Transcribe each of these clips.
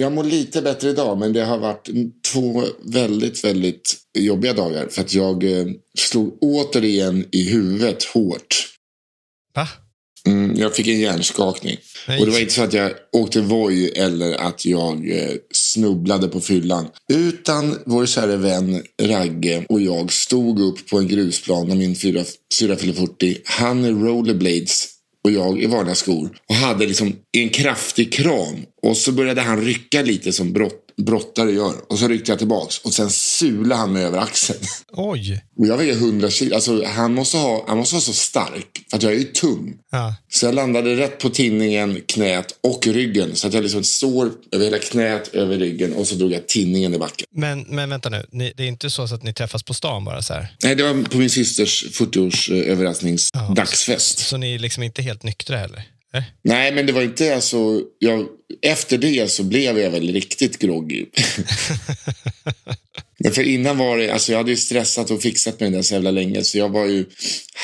Jag mår lite bättre idag, men det har varit två väldigt, väldigt jobbiga dagar. För att jag eh, slog återigen i huvudet hårt. Va? Mm, jag fick en hjärnskakning. Nej. Och det var inte så att jag åkte voj eller att jag eh, snubblade på fyllan. Utan vår kära vän Ragge och jag stod upp på en grusplan när min syrra fyllde 40. Han är rollerblades och jag i vardagsskor. Och hade liksom en kraftig kram. Och så började han rycka lite som brott, brottare gör. Och så ryckte jag tillbaks. Och sen sulade han mig över axeln. Oj. Och jag väger 100 kilo. Alltså, han, måste ha, han måste vara så stark. För att jag är ju tung. Ja. Så jag landade rätt på tinningen, knät och ryggen. Så att jag liksom sår över hela knät, över ryggen. Och så drog jag tinningen i backen. Men, men vänta nu, ni, det är inte så att ni träffas på stan bara så här? Nej, det var på min systers 40-års eh, överrasknings Ja. dagsfest. Så ni är liksom inte helt nyktra heller? Eh? Nej, men det var inte alltså... Jag, efter det så blev jag väl riktigt groggy. Men för innan var det, alltså jag hade ju stressat och fixat med det där så jävla länge. Så jag var ju,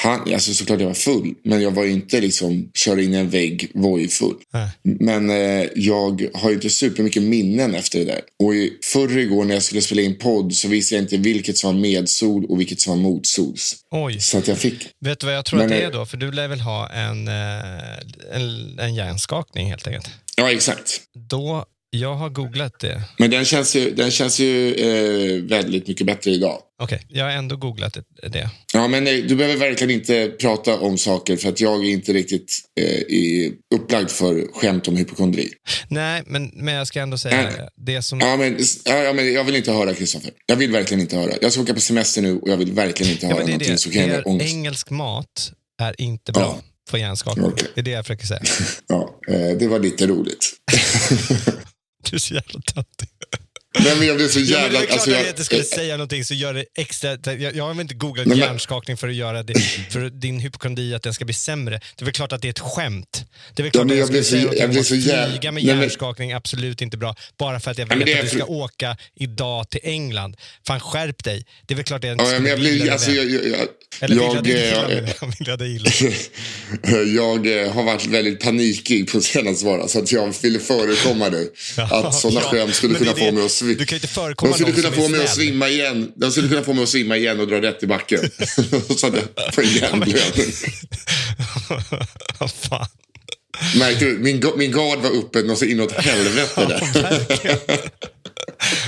han, alltså såklart jag var full. Men jag var ju inte liksom, kör in i en vägg, vojfull. Nej. Men eh, jag har ju inte supermycket minnen efter det där. Och i, förr igår när jag skulle spela in podd så visste jag inte vilket som var medsol och vilket som var motsols. Oj. Så att jag fick, Vet du vad jag tror Men, att det eh, är då? För du lär väl ha en, eh, en, en hjärnskakning helt enkelt? ja exakt. Då, jag har googlat det. Men den känns ju, den känns ju eh, väldigt mycket bättre idag. Okej, jag har ändå googlat det-. Ja, men nej, du behöver verkligen inte prata om saker för att jag är inte riktigt eh, i, upplagd för skämt om hypokondri. Nej, men, men jag ska ändå säga Nej. det som... Ja men, ja, ja, men jag vill inte höra Kristoffer. Jag vill verkligen inte höra. Jag ska åka på semester nu och jag vill verkligen inte Ja, höra men det någonting det. som kan ge ångest. engelsk mat är inte bra Ja. för hjärnskakning. Okej. Det är det jag försöker säga. Ja, eh, det var lite roligt. Du är så jävla töntig. Nej, men jag blev så Ja, jävla... det är klart alltså, att jag, jag inte skulle säga någonting så gör det extra... Jag, jag har väl inte googlat Nej, men- hjärnskakning för att göra det, för din hypokondri att den ska bli sämre. Det är väl klart att det är ett skämt. Det är väl klart men att jag jag skulle så- säga jag någonting om att flyga med Nej, hjärnskakning är absolut inte bra. Bara för att jag Nej, vet det att du ska åka idag till England. Fan skärp dig. Det är väl klart att jag ja, skulle jag, vilja blir, dig alltså, jag, jag, jag, Eller jag jag, dig eh, jag. Jag dig jag eh, har varit väldigt panikig på senaste vara så att jag ville förekomma det. Att sådana Ja, skämt skulle kunna få mig att svimma. Du kan inte förekomma De skulle någon kunna få mig att svimma igen. De skulle kunna få mig att svimma igen och dra rätt i backen. så att jag får en hjärnblödning. Vad fan. Märkte du? Min, min gard var uppe något så inåt helvete där.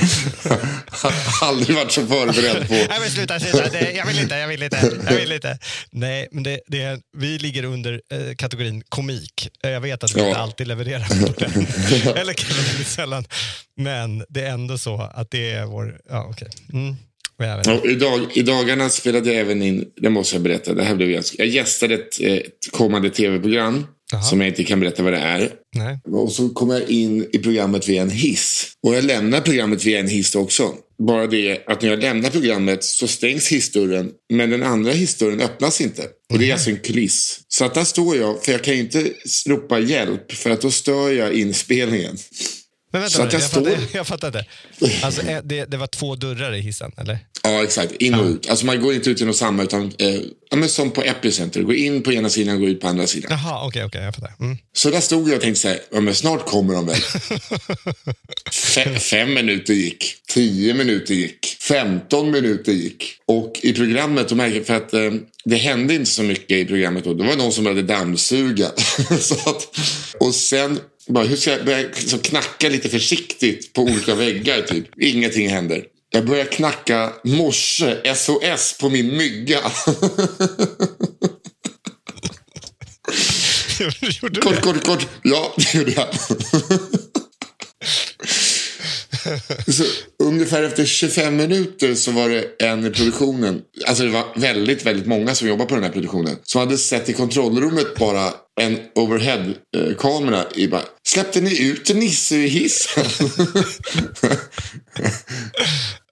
Aldrig varit så förberedd på... Nej men sluta, sluta. Det, jag vill inte, jag vill inte, jag vill inte. Nej, men det, det vi ligger under eh, kategorin komik. Eh, Jag vet att vi Ja. inte alltid levererar på den. Eller kan väldigt sällan. Men det är ändå så att det är vår... Ja, okej. Mm. Vet inte. Ja, idag, I dagarna spelade jag även in, det måste jag berätta, det här blev jag, jag gästade ett, ett kommande tv-program Jaha. som jag inte kan berätta vad det är. Nej. Och så kom jag in i programmet via en hiss. Och jag lämnar programmet via en hiss också. Bara det att när jag lämnar programmet så stängs hissdörren. Men den andra hissdörren öppnas inte. Och det är alltså en kuliss. Så att där står jag, för jag kan ju inte ropa hjälp. För att då stör jag inspelningen. Men vänta Så att jag jag, står- fattar, jag fattar inte. Alltså, eh, det, det var två dörrar i hissen, eller? Ja, exakt. In och ut. Alltså man går inte ut genom samma utan eh, som på Epicenter. Gå in på ena sidan och gå ut på andra sidan. Jaha, okej, okej, jag fattar. Mm. Så där stod jag och tänkte så här, ja men snart kommer de väl. Fe- fem minuter gick, tio minuter gick, femton minuter gick. Och i programmet, för att eh, det hände inte så mycket i programmet då. Det var någon som började dammsuga. att, och sen, bara, hur ska jag börja liksom knacka lite försiktigt på olika väggar typ. Ingenting händer. Jag börjar knacka morse, SOS på min mygga. Gjorde Kort, det? kort, kort. Ja, det gjorde jag. Så, ungefär efter 25 minuter så var det en i produktionen, alltså det var väldigt, väldigt många som jobbade på den här produktionen, som hade sett i kontrollrummet bara en overhead-kamera i bara, släppte ni ut Nisse i hissen?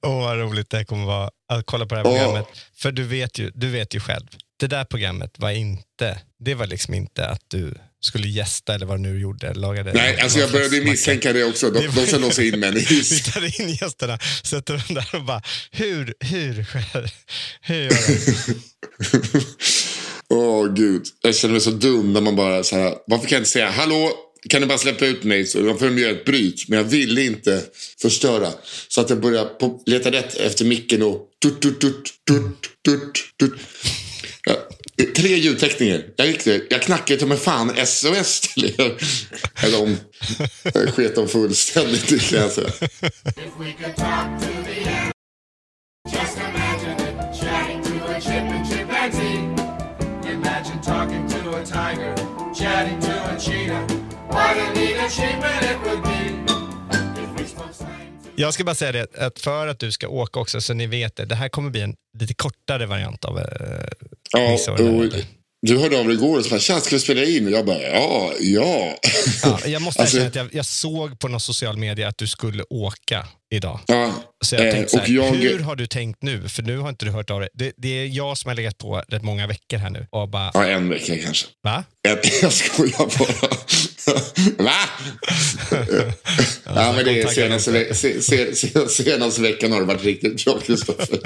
Åh, vad roligt det kommer vara att kolla på det här Åh. programmet. För du vet, ju, du vet ju själv, det där programmet var inte, det var liksom inte att du skulle gästa eller vad du nu gjorde. Lagade Nej, alltså jag började misstänka det också. De, Det var- de ska låsa in mig i en Vi tar in gästerna, sätter dem där och bara, hur, hur, hur gör de? Åh gud, jag känner mig så dum när man bara så här, varför kan jag inte säga hallå, kan du bara släppa ut mig? Så de får de göra ett bryt, men jag ville inte förstöra. Så att jag började på, leta rätt efter micken och tut, tut, tut, tut, tut, tut. Ja, tre ljudteckningar, Jag gick det. Jag knackade till mig fan SOS till er. Eller om jag sket dem fullständigt i kan jag säga. Jag ska bara säga det, att för att du ska åka också, så ni vet det, det här kommer bli en lite kortare variant av eh, Ja, och. Du hörde av dig igår och sa tja, ska vi spela in? Och jag bara, ja, ja. Ja, jag måste Alltså- erkänna att jag, jag såg på någon social media att du skulle åka idag. ja. Så jag eh, tänkte så här, jag, hur har du tänkt nu? För nu har inte du hört av dig. Det, det är jag som har legat på rätt många veckor här nu. Och bara, Ja, en vecka kanske. va? Jag, jag skojar bara. Va? ja, men det är senaste, ve- se, se, se, senaste veckan har det varit riktigt bra, Kristoffer.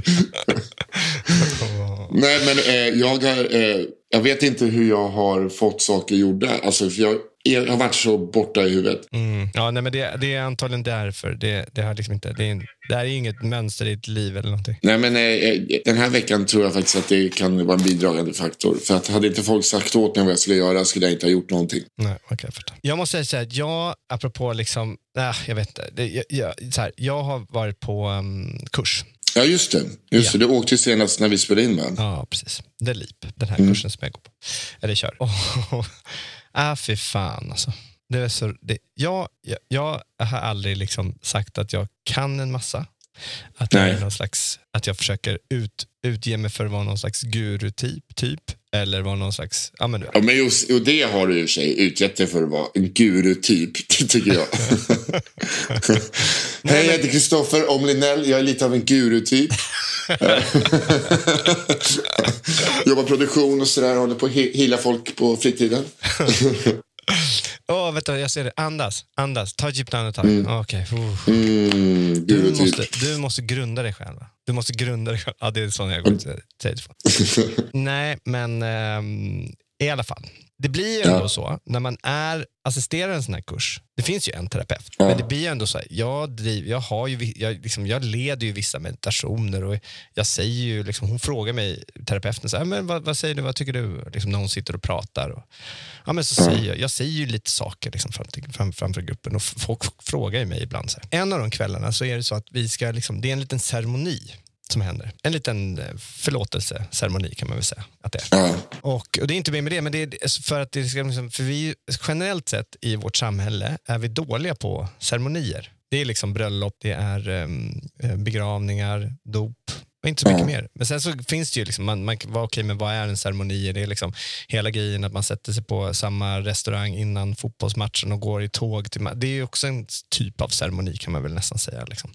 Nej, men eh, jag, har, eh, jag vet inte hur jag har fått saker gjorda. Alltså, för jag, jag har varit så borta i huvudet. Mm. Ja, nej, men det, det är antagligen därför. Det, det, har liksom inte, det, är, det här är inget mönster i ditt liv eller någonting. Nej, men eh, den här veckan tror jag faktiskt att det kan vara en bidragande faktor. För att hade inte folk sagt åt mig vad jag skulle göra skulle jag inte ha gjort någonting. Nej, okej, jag. Jag måste säga att jag, apropå liksom, nej, jag vet inte. Jag, jag, här, jag har varit på um, kurs. Ja, just det. Just Ja. det. Du åkte ju senast när vi spelade in, va? Ja, precis. The Leap, den här Mm. kursen som jag går på. Eller kör. Oh, ah, fy fan alltså. Det är så, det, jag, jag, jag har aldrig liksom sagt att jag kan en massa. Att jag, Nej. är någon slags, att jag försöker ut, utge mig för att vara någon slags guru-typ. Typ, eller vara någon slags... Ja, men, du. Ja, men just, och det har du i och för sig utgett dig för att vara en guru-typ, tycker jag. Hej, jag heter Kristoffer Omlinell. Jag är lite av en guru-typ. Jobbar produktion och sådär. Håller på att heala folk på fritiden. Åh, vänta, jag ser det. Andas, andas. Ta ett djupt andetag. Okej. uff. Mm, Du, guru-typ. måste, du måste grunda dig själv. Du måste grunda dig själv. Ja, det är så jag går till telefon. Nej, men ehm, i alla fall. Det blir ju ändå Ja. så, när man är assisterar en sån här kurs, det finns ju en terapeut, Ja. men det blir ju ändå så här, jag, driv, jag, har ju, jag, liksom, jag leder ju vissa meditationer och jag säger ju, liksom, hon frågar mig, terapeuten, så här, men vad, vad säger du, vad tycker du, liksom, när hon sitter och pratar. Och, ja, men så säger jag, jag säger ju lite saker liksom, fram till, fram, framför gruppen och folk frågar ju mig ibland. Så här. En av de kvällarna så är det så att vi ska, liksom, det är en liten ceremoni som händer. En liten eh, förlåtelseceremoni kan man väl säga att det är. Och, och det är inte mer med det, men det är för att det ska, liksom, för vi generellt sett i vårt samhälle är vi dåliga på ceremonier. Det är liksom bröllop, det är eh, begravningar, dop och inte så mycket mer. Men sen så finns det ju, liksom, man, man okej, men vad är en ceremoni? Det är liksom hela grejen att man sätter sig på samma restaurang innan fotbollsmatchen och går i tåg till Det är ju också en typ av ceremoni kan man väl nästan säga. Liksom.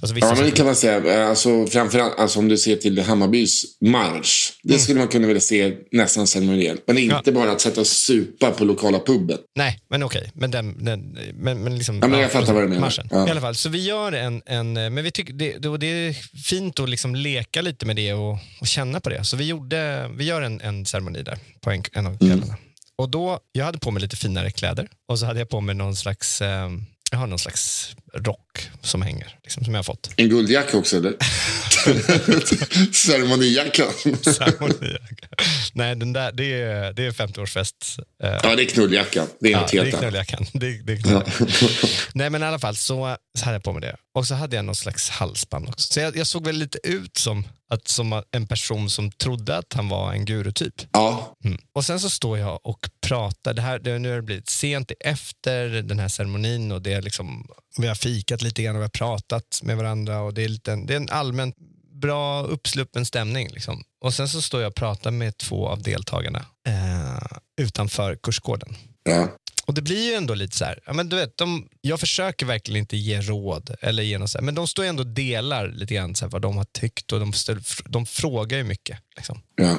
Alltså, Ja, men det kan man säga. Alltså, framförallt alltså, om du ser till Hammarbys marsch. Det Mm. skulle man kunna vilja se nästan ceremoniellt. Men inte bara att sätta och supa på lokala puben. Nej, men okej. Men, den, den, men, men liksom, Ja, men jag fattar vad du menar. Marschen. Ja. I alla fall, så vi gör en, en men vi tycker det, det, är fint att liksom leka lite med det och, och känna på det. Så vi, gjorde, vi gör en, en ceremoni där på en, en av kvällarna. Och då, jag hade på mig lite finare kläder och så hade jag på mig någon slags, eh, jag har någon slags rock som hänger, liksom, som jag har fått. En guldjacka också, eller? Ceremonijacka. Ceremonijacka. Nej, den där, det är, det är 50-årsfest. Eh, Ja, det är knulljackan. Det är Ja, något helt annat. knulljackan. Det, det är knulljackan. Nej men i alla fall så, så hade jag på mig det. Och så hade jag någon slags halsband också. Så jag, jag såg väl lite ut som Att som en person som trodde att han var en gurutyp. Ja, Mm. Och sen så står jag och pratar. Det här, det, nu har det blivit sent efter den här ceremonin och det är liksom, vi har fikat lite grann och vi har pratat med varandra och det är, lite, det är en allmänt bra uppsluppen stämning. Liksom. Och sen så står jag och pratar med två av deltagarna eh, utanför kursgården. ja. Och det blir ju ändå lite så här, ja, men du vet, de, jag försöker verkligen inte ge råd, eller ge något så här, men de står ju ändå och delar lite grann så här, vad de har tyckt och de, ställer, de frågar ju mycket. Liksom. ja.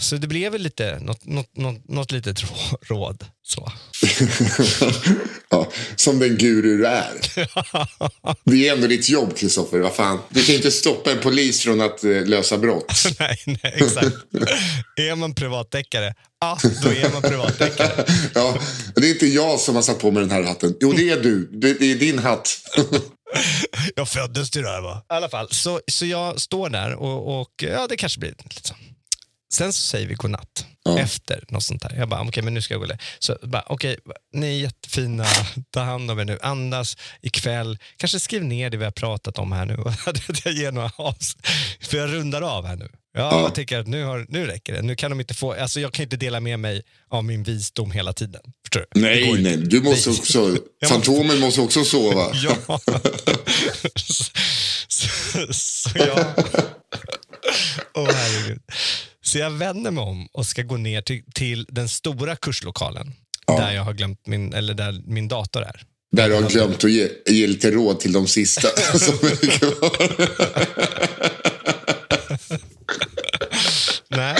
Så det blev väl lite, något, något, något, något litet rå- råd. Så. ja. Som den guru du är. Det är ändå ditt jobb, Kristoffer. Vad fan? Du kan inte stoppa en polis från att eh, lösa brott. nej, nej, exakt. är man privatdeckare, ja, då är man privatdeckare. Ja, det är inte jag som har satt på mig den här hatten. Jo, det är du. Det, det är din hatt. Jag föddes till det här va? I alla fall, så, så jag står där och, och ja, det kanske blir lite så. Sen så säger vi godnatt Ja. efter något sånt där. Jag bara, okej men nu ska jag gå och lä- Så bara, okej, ni är jättefina, ta hand om er nu, andas ikväll, kanske skriv ner det vi har pratat om här nu. Jag ger några avs- För jag rundar av här nu. Ja, jag tycker att nu, har, nu räcker det. Nu kan de inte få, alltså jag kan inte dela med mig av min visdom hela tiden. Förstår du? Nej, nej. Du måste Nej. också... Fantomen måste också sova. Ja. så, så, så jag... Åh herregud. Så jag vänder mig om och ska gå ner till, till den stora kurslokalen. Där jag har glömt min, eller där min dator är. Där du har glömt att ge, ge lite råd till de sista som är. Nej,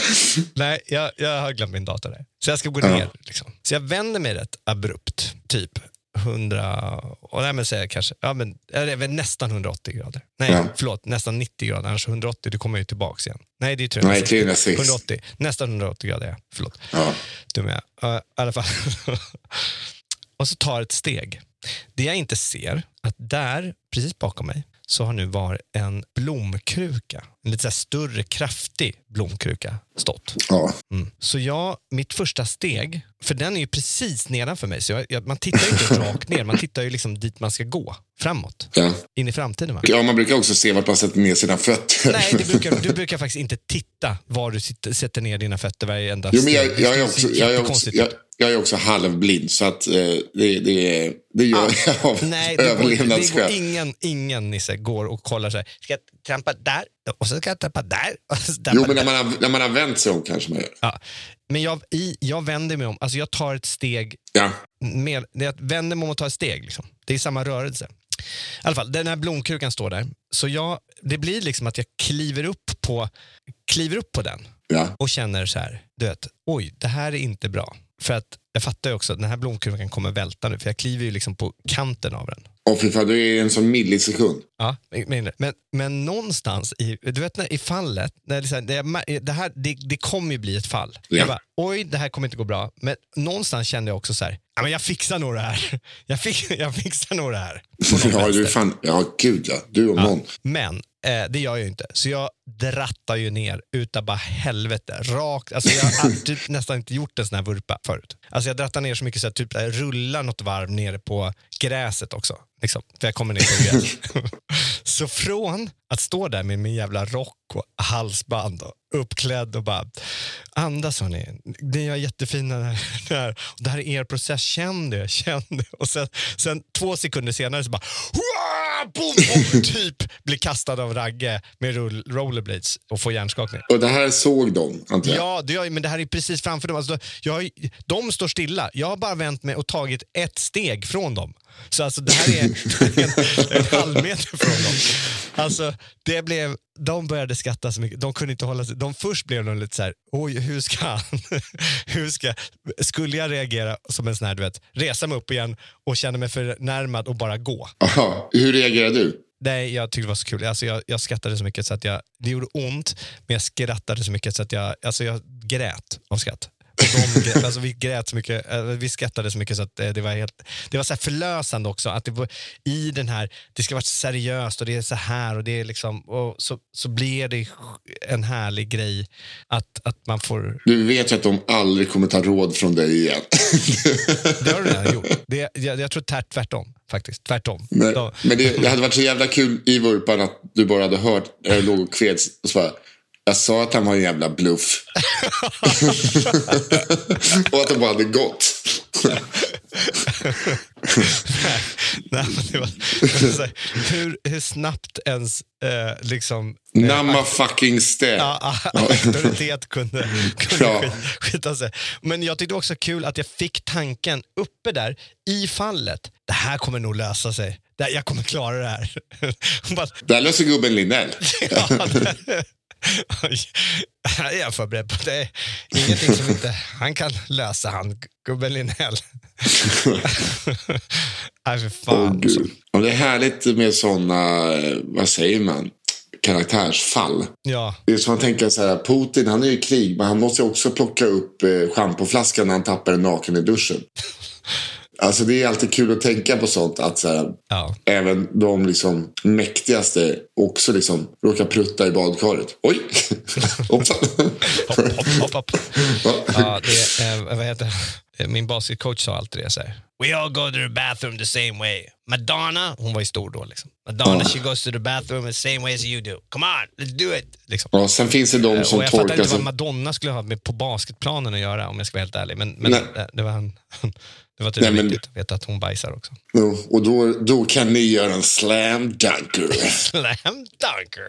nej jag, jag har glömt min dator där. Så jag ska gå ner. Liksom. Så jag vänder mig rätt abrupt, typ 100, och nej men jag kanske, ja men, eller nästan 180 grader. Nej, Ja. förlåt, nästan 90 grader, annars 180, du kommer ju tillbaks igen. Nej, det är Nej, 360. 360. 180, nästan 180 grader, ja. förlåt. Ja. Dum är jag. Uh, I alla fall. och så tar ett steg. Det jag inte ser, att där, precis bakom mig, så har nu var en blomkruka, en lite så större, kraftig blomkruka stått. Ja. Mm. Så jag, mitt första steg, för den är ju precis nedanför mig, så jag, jag, man tittar ju inte rakt ner, man tittar ju liksom dit man ska gå, framåt, Ja. in i framtiden. Va? ja, man brukar också se vart man sätter ner sina fötter. Nej, du brukar, du brukar faktiskt inte titta var du sitter, sätter ner dina fötter varje enda Jo, men jag, steg. jag, också, jag, också, jag. Jag är också halvblind, så att, eh, det, det, det gör jag av Ah, Nej, det går, det går överlevnadsskäl. ingen, ingen Nisse går och kollar så här. Ska jag trampa där och så ska jag trampa där. Så Jo, trampa men när man, har, när man har vänt sig om kanske man gör. Ja. Men jag, i, jag vänder mig om, alltså jag tar ett steg, Ja. med, att vänder mig om och tar ett steg. Liksom. Det är samma rörelse. I alla fall, den här blomkrukan står där. Så jag, det blir liksom att jag kliver upp på, kliver upp på den Ja. och känner så här, du vet, oj, det här är inte bra. För att jag fattar ju också att den här blomkrukan kommer välta nu, för jag kliver ju liksom på kanten av den. Och fy fan, det är en sån millisekund. Ja, men, men, men någonstans i, du vet när, i fallet, när det, så här, det, här, det, det kommer ju bli ett fall. Ja. Jag bara, oj det här kommer inte gå bra. Men någonstans kände jag också så här, ja, men jag fixar nog det här. Jag, fix, jag fixar nog det här. Ja, du fan, ja, gud ja. Du och någon. Men eh, det gör jag ju inte. Så jag drattar ju ner utav bara helvete. Rakt. Alltså jag har typ nästan inte gjort en sån här vurpa förut. Alltså jag drattar ner så mycket så jag typ rullar något varv nere på gräset också. Liksom, för jag kommer ner på gräs. så från att stå där med min jävla rock och halsband och uppklädd och bara andas hörni. Ni är jättefina där. Och det här är er process, känn det, känn det. Och sen, sen två sekunder senare så bara boom, boom, typ blir kastad av Ragge med rollerblades och får hjärnskakning. Och det här såg de, antar jag. Ja, det gör, men det här är precis framför dem. Alltså, jag, de står stilla. Jag har bara vänt mig och tagit ett steg från dem. Så alltså, det här är en, en halv meter från dem. Alltså, det blev, de började skratta så mycket. De kunde inte hålla sig. De först blev de lite så här, oj, hur ska han? hur ska, skulle jag reagera som en sån här, du vet, resa mig upp igen och känna mig förnärmad och bara gå? Aha. Hur reagerar du? Nej, jag tyckte det var så kul. Alltså, jag, jag skrattade så mycket så att jag, det gjorde ont, men jag skrattade så mycket så att jag, alltså, jag grät av skratt. De alltså, vi grät så mycket, eh, vi skrattade så mycket så att eh, det var helt, det var så här förlösande också. Att det var, I den här, det ska vara seriöst och det är så här och det är liksom, och så, så blir det en härlig grej att, att man får Du vet ju att de aldrig kommer ta råd från dig igen. Det har du redan gjort. Det, jag, jag tror tvärt, tvärtom. faktiskt. Tvärtom. Men, men det, det hade varit så jävla kul i vurpan att du bara hade hört jag låg och kveds. Och så bara, jag sa att han var en jävla bluff. och att det bara hade gått. Nej, det var, här, hur, hur snabbt ens eh, liksom, eh, Namma fucking stä. Ja, auktoritet kunde, kunde Ja. skit, skita sig. Men jag tyckte också kul att jag fick tanken uppe där i fallet. Det här kommer nog lösa sig. Det här, jag kommer klara det här. Bara, Där löser gubben Lindell. ja, Här är jag förberedd på. Det ingenting som inte han kan lösa, han gubben Linnell. Nej, för fan. gud. Och det är härligt med sådana, vad säger man, karaktärsfall. ja, Det är som man tänker så här, Putin han är ju i krig men han måste ju också plocka upp eh, schampoflaskan när han tappar den naken i duschen. Alltså det är alltid kul att tänka på sånt att så här, ja. även de liksom mäktigaste också liksom råkar prutta i badkaret. Oj! Hoppsan! Hopp, hopp, hopp, hopp. Ja. Det, eh, vad heter? Min basketcoach sa alltid det så här. We all go to the bathroom the same way. Madonna, hon var ju stor då liksom. Madonna she goes to the bathroom the same way as you do. Come on, let's do it. Liksom. Ja, sen finns det de Eh, som och jag fattar inte vad. Madonna skulle ha med på basketplanen att göra om jag ska vara helt ärlig. Men, men det, det var, en, det var men- viktigt att veta att hon bajsar också. Och då, då kan ni göra en slam dunker. Slam dunker.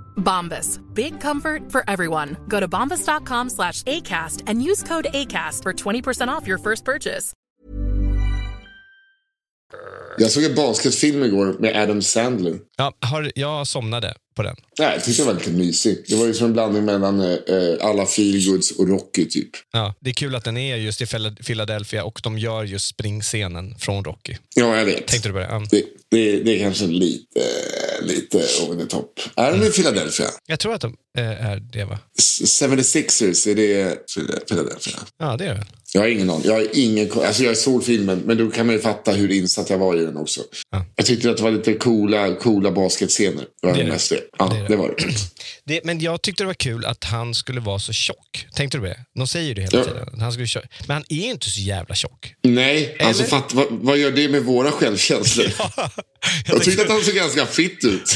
Bombas. Big comfort for everyone. Go to bombas.com slash ACAST and use code ACAST for 20% off your first purchase. Jag såg en basketfilm igår med Adam Sandler. Ja, har, jag somnade på den. Nej, jag tyckte det var lite mysig. Det var ju som en blandning mellan eh, alla feelgoods och Rocky typ. Ja, det är kul att den är just i Phila- Philadelphia och de gör just springscenen från Rocky. Ja, jag vet. Tänkte du på det? Ja. Det, det, det är kanske lite, lite over the top. Är de i Philadelphia? Jag tror att de är det va? S- 76ers, är det Philadelphia? Ja, det är det. Jag har ingen aning. Jag har ingen alltså jag såg filmen, men då kan man ju fatta hur insatt jag var i den också. Ja. Jag tyckte att det var lite coola, coola basketscener. Det var Det mest det. Ja, Det det, var det. Det, men jag tyckte det var kul att han skulle vara så tjock. Tänkte du på det? De säger ju det hela Ja. tiden. Han skulle tjo- men han är inte så jävla tjock. Nej, alltså fatt, vad, vad gör det med våra självkänslor? jag tyckte att han såg ganska fit ut.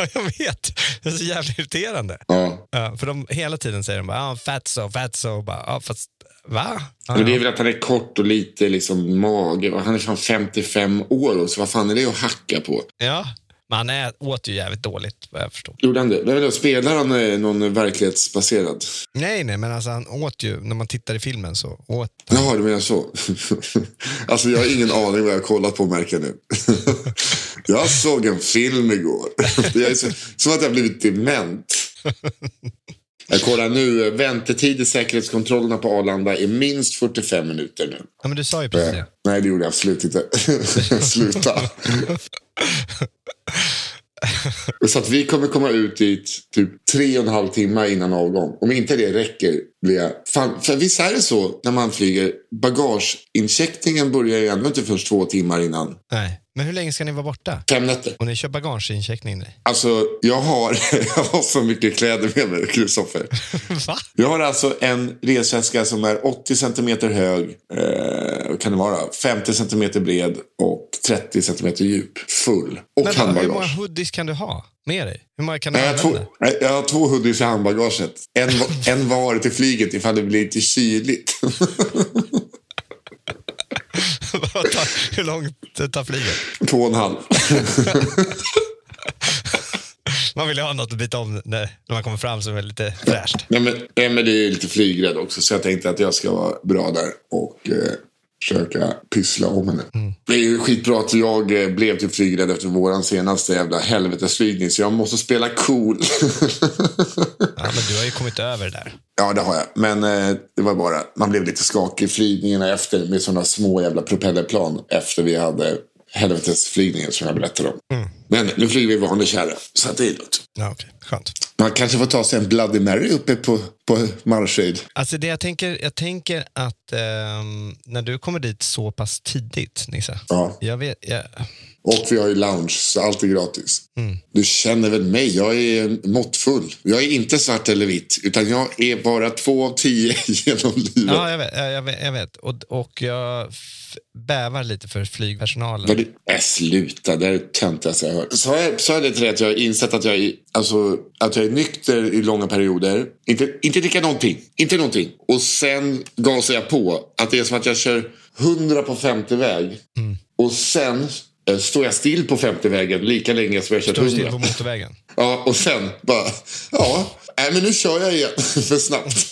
Ja, jag vet. Det är så jävla irriterande. Ja. För de, hela tiden säger de bara ah, fat so, fat so. Bara, ah, fast, va? Ja, Men det är väl att han är kort och lite liksom mage. Och han är fan 55 år och så vad fan är det att hacka på? ja, Men han ä- åt ju jävligt dåligt vad jag förstår. Gjorde han det? Spelar han eh, någon verklighetsbaserad? Nej, nej, men alltså han åt ju, när man tittar i filmen så åt Jaha, du menar så. alltså jag har ingen aning vad jag har kollat på märker jag nu. jag såg en film igår. Det är så, som att jag blivit dement. Jag kollar nu, väntetid i säkerhetskontrollerna på Arlanda är minst 45 minuter nu. Ja, men du sa ju precis Eh, det. Nej, det gjorde jag absolut inte. Sluta. Så att vi kommer komma ut dit typ tre och en halv timme innan avgång. Om inte det räcker blir jag... Fan, för visst är det så när man flyger, bagageincheckningen börjar ju ändå inte först två timmar innan. Nej. Men hur länge ska ni vara borta? Fem nätter. Och ni kör bagageincheckning? nej? Alltså, jag har, jag har så mycket kläder med mig, Kristoffer. Va? Jag har alltså en resväska som är 80 centimeter hög, eh, kan det vara, 50 centimeter bred och 30 centimeter djup. Full. Och vad- hur många handbagage. hoodies kan du ha med dig? Hur många kan du Nej, jag, två, nej, jag har två hoodies i handbagaget. En, en var till flyget ifall det blir lite kyligt. Hur långt tar flyget? Två och en halv. Man vill ju ha något att byta om när, när man kommer fram som är lite fräscht. Nej, men Emelie är lite flygrädd också så jag tänkte att jag ska vara bra där och eh, försöka pyssla om henne. Det är ju skitbra att jag eh, blev till flygrädd efter våran senaste jävla helvetesflygning så jag måste spela cool. Ja, men du har ju kommit över det där. ja, det har jag. Men eh, det var bara, man blev lite skakig i flygningarna efter med sådana små jävla propellerplan efter vi hade helvetesflygningen som jag berättade om. Men nu flyger vi vanlig kärra så att det är lugnt. Ja, okej. Skönt. Man kanske får ta sig en Bloody Mary uppe på, på Marshade. Alltså det jag tänker, jag tänker att ehm, när du kommer dit så pass tidigt, Nisse. Ja. Jag vet, jag, Och vi har ju lounge, så allt är gratis. Du känner väl mig, jag är måttfull. Jag är inte svart eller vitt, utan jag är bara två av tio genom livet. ja, jag vet. Jag, vet, jag vet. Och, och jag bävar lite för flygpersonalen. Det- Äh, sluta, det är töntigaste jag har hört. Sa jag, sa jag det till dig att jag har insett att jag, är, alltså, att jag är nykter i långa perioder? Inte, inte dricka någonting, inte någonting. Och sen gasar jag på. Att det är som att jag kör 100 på 50 väg. Och sen eh, står jag still på 50 vägen lika länge som jag kört Står du 100. still på motorvägen? Ja, och sen bara, ja, nej, men nu kör jag igen för snabbt.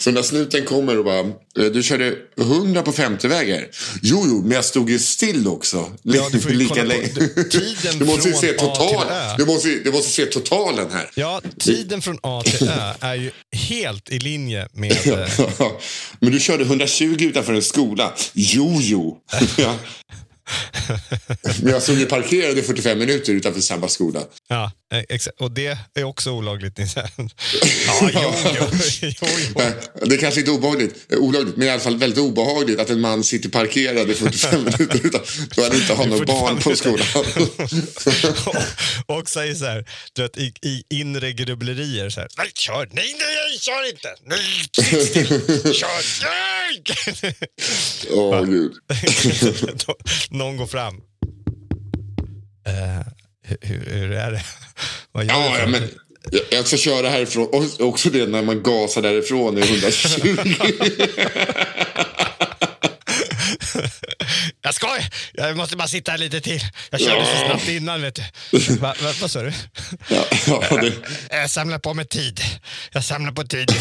Så när snuten kommer och bara, "Eh, du körde 100 på 50-vägar. Jo, jo, men jag stod ju still också. Ja, du får ju Lika kolla på- tiden du måste från se A till Ö. du måste, du måste se totalen här. Ja, tiden från A till Ö är ju helt i linje med... eh, men du körde 120 utanför en skola. Jo, jo. Ja. Men jag stod ju parkerad i 45 minuter utanför samma skola. Ja. Och det är också olagligt, Nisse. Ja, jo, jo, jo, jo. Det är kanske inte är obehagligt, eh, olagligt, men i alla fall väldigt obehagligt att en man sitter parkerad i 45 minuter utan då han inte har något barn på skolan. och, och säger så här, du vet, i, i inre grubblerier så här, nej, kör, nej, nej, kör inte, nej, kör, nej! Åh gud. Då- Någon går fram. Eh, hur, hur, är det? Vad gör Ja, ja, men jag- jag ska köra härifrån. Och också det när man gasar därifrån i 120. Jag ska, jag måste bara sitta här lite till. Jag körde så snabbt innan, vet du. Va, va, vad sa du? ja, ja, det, Jag samlar på mig tid. Jag samlar på tid.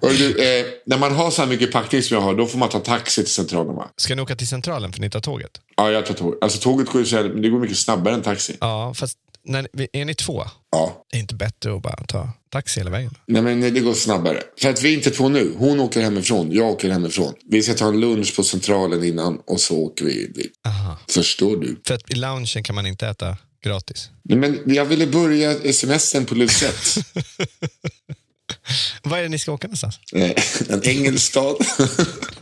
Du, eh, när man har så här mycket packning som jag har, då får man ta taxi till centralen va? Ska ni åka till Centralen för ni tar tåget? Ja, jag tar tåg. Alltså tåget går ju så här, men det går mycket snabbare än taxi. Ja, fast när, är ni två? Ja. Det är inte bättre att bara ta taxi hela vägen? Nej men det går snabbare. För att vi är inte två nu. Hon åker hemifrån, jag åker hemifrån. Vi ska ta en lunch på centralen innan och så åker vi dit. Aha. Förstår du? För att i loungen kan man inte äta gratis. Nej, men jag ville börja semestern på Lucette. Var är det ni ska åka någonstans? Eh, en engelsk stad.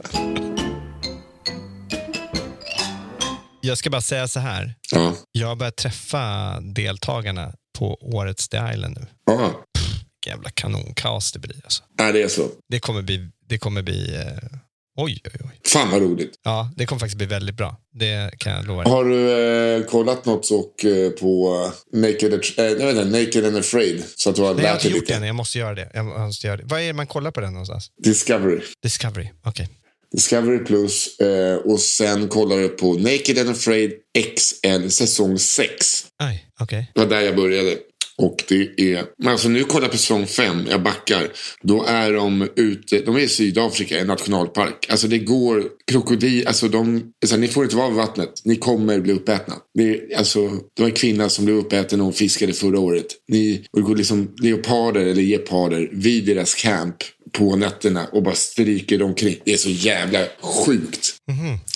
Jag ska bara säga så här. ja. Jag har börjat träffa deltagarna på årets The Island nu. ja. Vilken jävla kanonkaos det blir. Alltså. Ja, det är så. Det kommer bli... Det kommer bli eh, oj, oj, oj. Fan vad roligt. Ja, det kommer faktiskt bli väldigt bra. Det kan jag lova dig. Har du eh, kollat något och, eh, på eh, Naked, eh, inte, Naked and Afraid? Så att du har Nej, jag har lärt inte gjort det än. Jag måste göra det. Jag måste göra det. Vad är det man kollar på den någonstans? Discovery. Discovery. Okej. Discovery Plus eh, och sen kollade jag på Naked and Afraid XL säsong 6. Aj, okej. Det var där jag började. Och det är, men alltså nu kollar jag på säsong 5, jag backar. Då är de ute, de är i Sydafrika, en nationalpark. Alltså det går krokodil, alltså de, alltså ni får inte vara vid vattnet. Ni kommer bli uppätna. Det, alltså, det var en kvinna som blev uppäten när hon fiskade förra året. Ni, och det går liksom leoparder eller geparder vid deras camp på nätterna och bara stryker omkring. Det är så jävla sjukt.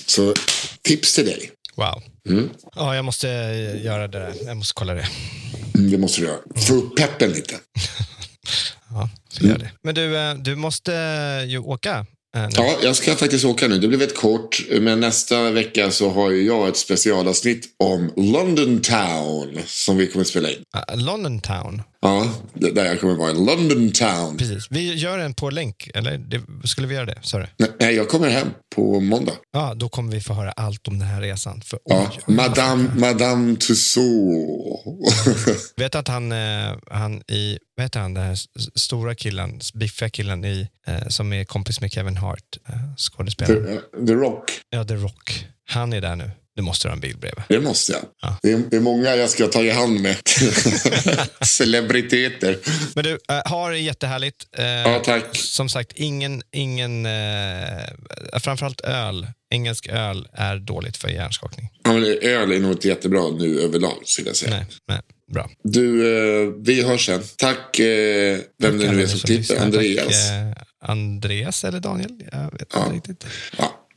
Så tips till dig. Wow. Mm. Ja, jag måste eh, göra det där. Jag måste kolla det. Mm, Det måste du göra. Få upp peppen lite. Ja, så gör det. Men du, eh, du måste eh, ju åka. nu. Ja, jag ska faktiskt åka nu. Det blev ett kort, men nästa vecka så har ju jag ett specialavsnitt om London Town som vi kommer att spela in. Ah, London Town. Ja, där jag kommer vara i London Town. Precis. Vi gör en på länk, eller det, skulle vi göra det? Du? Nej, jag kommer hem på måndag. Ja, då kommer vi få höra allt om den här resan. För, Ja, oj, oj, Madame, Madame Tussauds. Vet att han, eh, han i, vad heter han, den här stora killen, biffiga killen i, eh, som är kompis med Kevin Hart, eh, skådespelaren. The, The Rock. Ja, The Rock. Han är där nu. Du måste ha en bild bredvid. Det måste jag. Ja. Det, är, det är många jag ska ta i hand med. Celebriteter. Men du, äh, ha det jättehärligt. Eh, Ja, tack. Som sagt, ingen, ingen eh, framförallt öl, engelsk öl är dåligt för hjärnskakning. Ja, men öl är nog inte jättebra nu överlag, skulle jag säga. Nej, nej, bra. Du, eh, vi hörs sen. Tack, eh, vem det nu är som klipper. Andreas. Tack, eh, Andreas eller Daniel? Jag vet Ja. inte riktigt. Ja,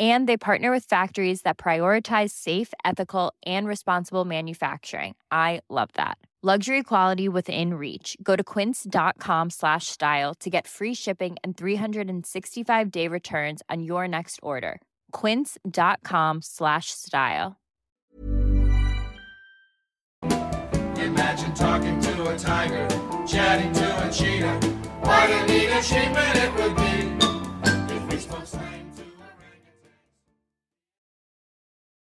And they partner with factories that prioritize safe, ethical, and responsible manufacturing. I love that. Luxury quality within reach. Go to quince.com slash style to get free shipping and 365 day returns on your next order. Quince.com slash style. Imagine talking to a tiger, chatting to a cheetah. What a neat achievement it would